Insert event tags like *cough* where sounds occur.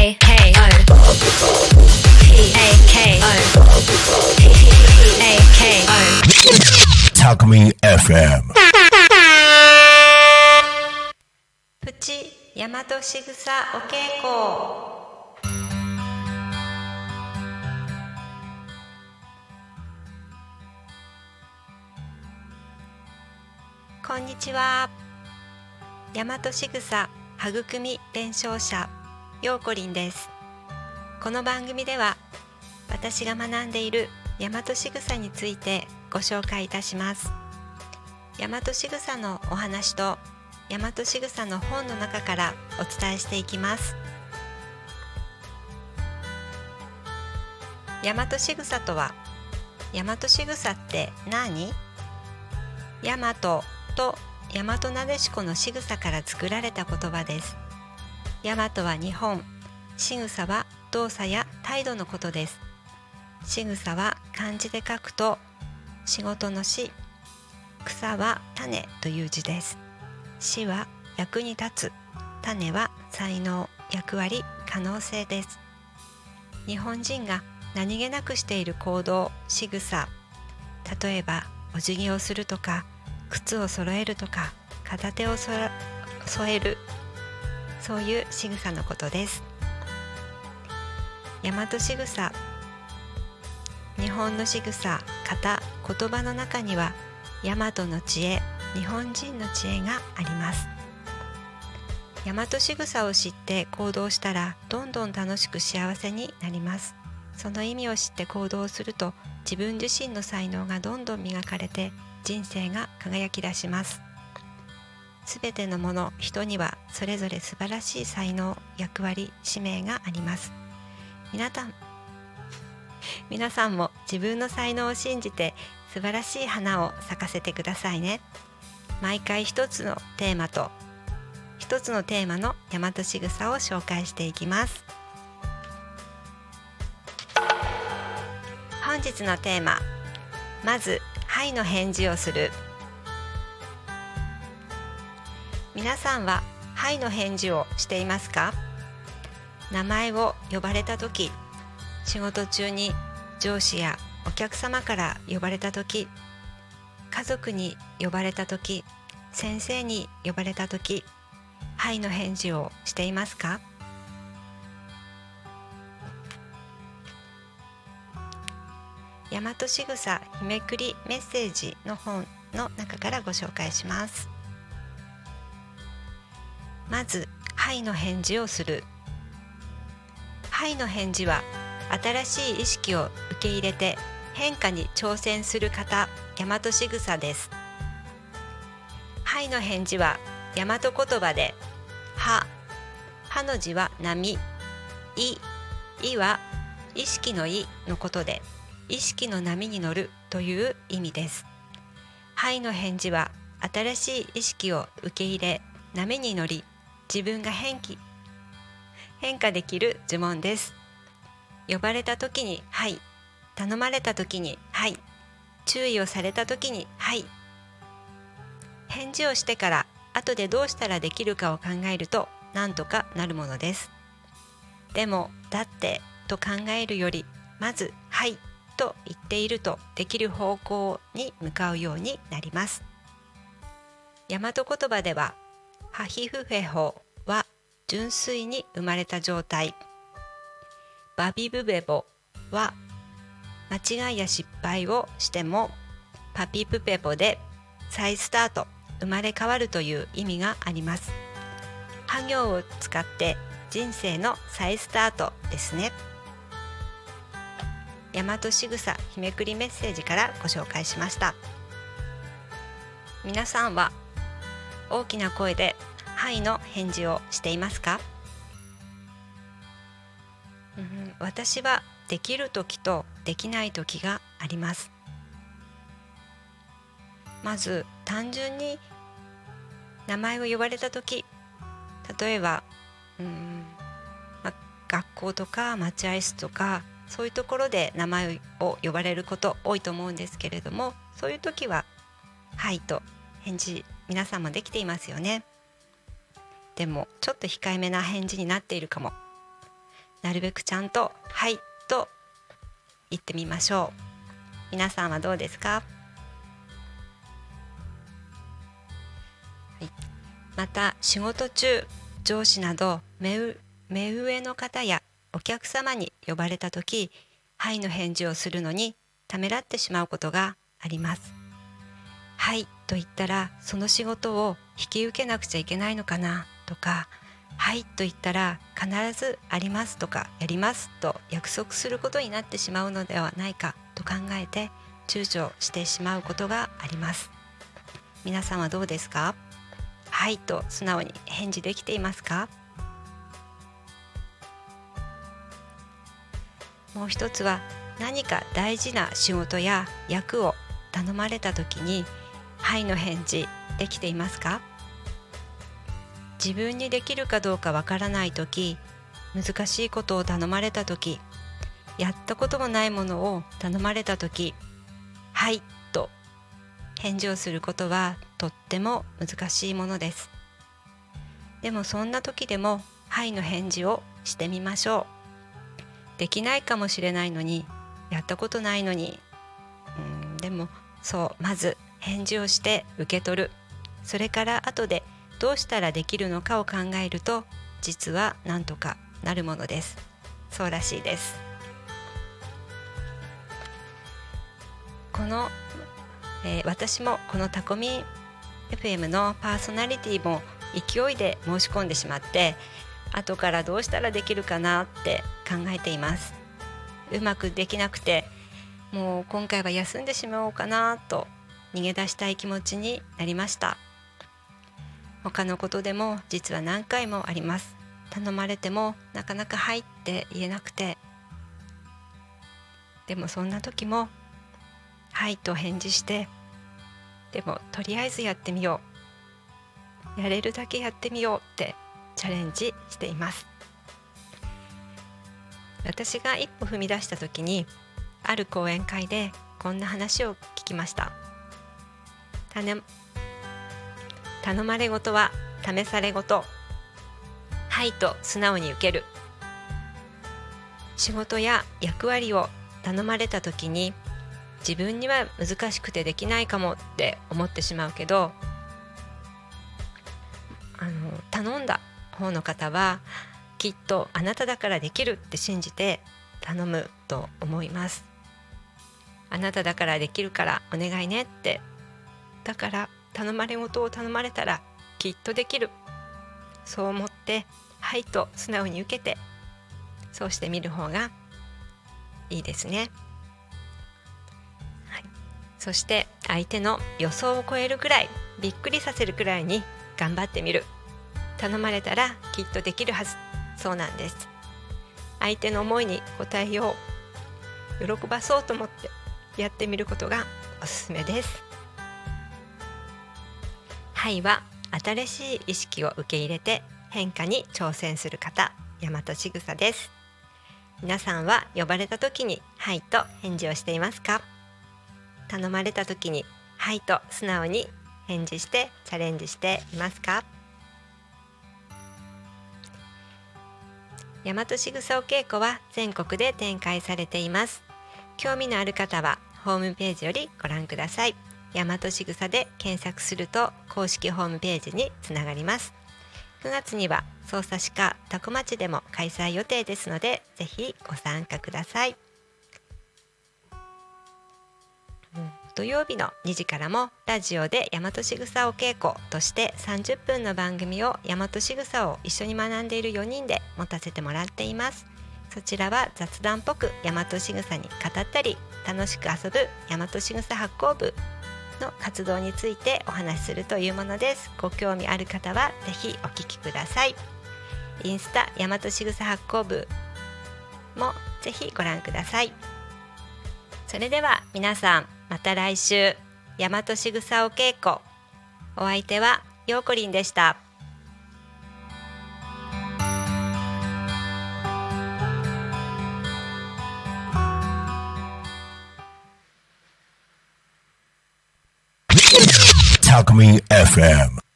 A K O P A K O P A K O Talk Me FM プチ大和しぐさお稽古こんにちは大和しぐさ育み伝承者ようこりんです。この番組では私が学んでいる大和しぐさについてご紹介いたします。大和しぐさのお話と大和しぐさの本の中からお伝えしていきます。大和しぐさとは大和しぐさって何？大和と大和なでしこの仕草から作られた言葉です。大和は日本。仕草は動作や態度のことです。仕草は漢字で書くと仕事の仕草は種という字です。死は役に立つ。種は才能役割可能性です。日本人が何気なくしている行動仕草。例えばお辞儀をするとか靴を揃えるとか片手をそら添える。そういう仕草のことです。大和仕草。日本の仕草。型言葉の中には大和の知恵。日本人の知恵があります。大和仕草を知って行動したらどんどん楽しく幸せになります。その意味を知って行動すると自分自身の才能がどんどん磨かれて人生が輝き出します。すべてのもの人にはそれぞれ素晴らしい才能役割使命があります。皆さん *laughs* 皆さんも自分の才能を信じて素晴らしい花を咲かせてくださいね。毎回一つのテーマと一つのテーマの大和しぐさを紹介していきます。本日のテーマまず「はい」の返事をする。皆さんは「はい」の返事をしていますか？名前を呼ばれた時仕事中に上司やお客様から呼ばれた時家族に呼ばれた時先生に呼ばれた時「はい」の返事をしていますか？大和しぐさ日めくりメッセージの本の中からご紹介します。まず「はい」の返事をする「はい」の返事は新しい意識を受け入れて変化に挑戦する方大和しぐさです「はい」の返事は大和言葉で「は」「は」の字は波「い」「い」は意識の「い」のことで「意識の波に乗るという意味です。はいの返事は新しい意識を受け入れ波に乗り自分が変気。変化できる呪文です。呼ばれた時にはい。頼まれた時にはい。注意をされた時にはい。返事をしてから後でどうしたらできるかを考えるとなんとかなるものです。でもだってと考えるよりまずはい。と言っているとできる方向に向かうようになります。大和言葉ではハヒフフェホは純粋に生まれた状態。バビブベボは間違いや失敗をしてもパピプペボで再スタート生まれ変わるという意味があります。は行を使って人生の再スタートですね。大和しぐさ日めくりメッセージからご紹介しました。皆さんは大きな声で「はい」の返事をしていますか、うん、私はできる時とできない時があります。まず単純に名前を呼ばれた時例えば、うんま、学校とか待合室とかそういうところで名前を呼ばれること多いと思うんですけれどもそういう時は「はい」と返事皆さんもできていますよね。でもちょっと控えめな返事になっているかも。なるべくちゃんと「はい」と言ってみましょう。皆さんはどうですか、はい、また仕事中上司など目目上の方やお客様に呼ばれた時「はい」の返事をするのにためらってしまうことがあります。はいと言ったらその仕事を引き受けなくちゃいけないのかなとかはいと言ったら必ずありますとかやりますと約束することになってしまうのではないかと考えて躊躇してしまうことがあります。皆さんはどうですか？はいと素直に返事できていますか？もう一つは何か大事な仕事や役を頼まれた時に「はい」の返事できていますか？自分にできるかどうかわからない時難しいことを頼まれた時やったこともないものを頼まれた時「はい」と返事をすることはとっても難しいものです。でもそんな時でも「はい」の返事をしてみましょう。できないかもしれないのにやったことないのに。うんでもそうまず返事をして受け取る。それから後でどうしたらできるのかを考えると実はなんとかなるものです。そうらしいです。この、えー、私もこのタコミ FM のパーソナリティも勢いで申し込んでしまって後からどうしたらできるかなって考えています。うまくできなくてもう今回は休んでしまおうかなと逃げ出したい気持ちになりました。他のことでも実は何回もあります。頼まれてもなかなか「はい」って言えなくて。でもそんな時も「はい」と返事してでもとりあえずやってみよう。やれるだけやってみようってチャレンジしています。私が一歩踏み出した時にある講演会でこんな話を聞きました。頼まれごとは試されごとはいと素直に受ける。仕事や役割を頼まれた時に自分には難しくてできないかもって思ってしまうけどあの頼んだ方の方はきっとあなただからできるって信じて頼むと思います。あなただからできるからお願いねってだから頼まれ事を頼まれたらきっとできる。そう思って「はい」と素直に受けてそうしてみる方がいいですね。はい、そして相手の予想を超えるくらいびっくりさせるくらいに頑張ってみる。頼まれたらきっとできるはず。そうなんです。相手の思いに応えよう。喜ばそうと思ってやってみることがおすすめです。はいは新しい意識を受け入れて変化に挑戦する方大和しぐさです。皆さんは呼ばれた時にはいと返事をしていますか？頼まれた時にはいと素直に返事してチャレンジしていますか？大和しぐさお稽古は全国で展開されています。興味のある方はホームページよりご覧ください。大和しぐさで検索すると公式ホームページにつながります。9月には匝瑳市か多古町でも開催予定ですのでぜひご参加ください、うん、土曜日の2時からもラジオで大和しぐさお稽古として30分の番組を大和しぐさを一緒に学んでいる4人で持たせてもらっています。そちらは雑談っぽく大和しぐさに語ったり楽しく遊ぶ大和しぐさ発行部の活動についてお話しするというものです。ご興味ある方はぜひお聞きください。インスタ大和しぐさ発行部もぜひご覧ください。それでは皆さんまた来週。大和しぐさお稽古。お相手はようこりんでした。Charming FM.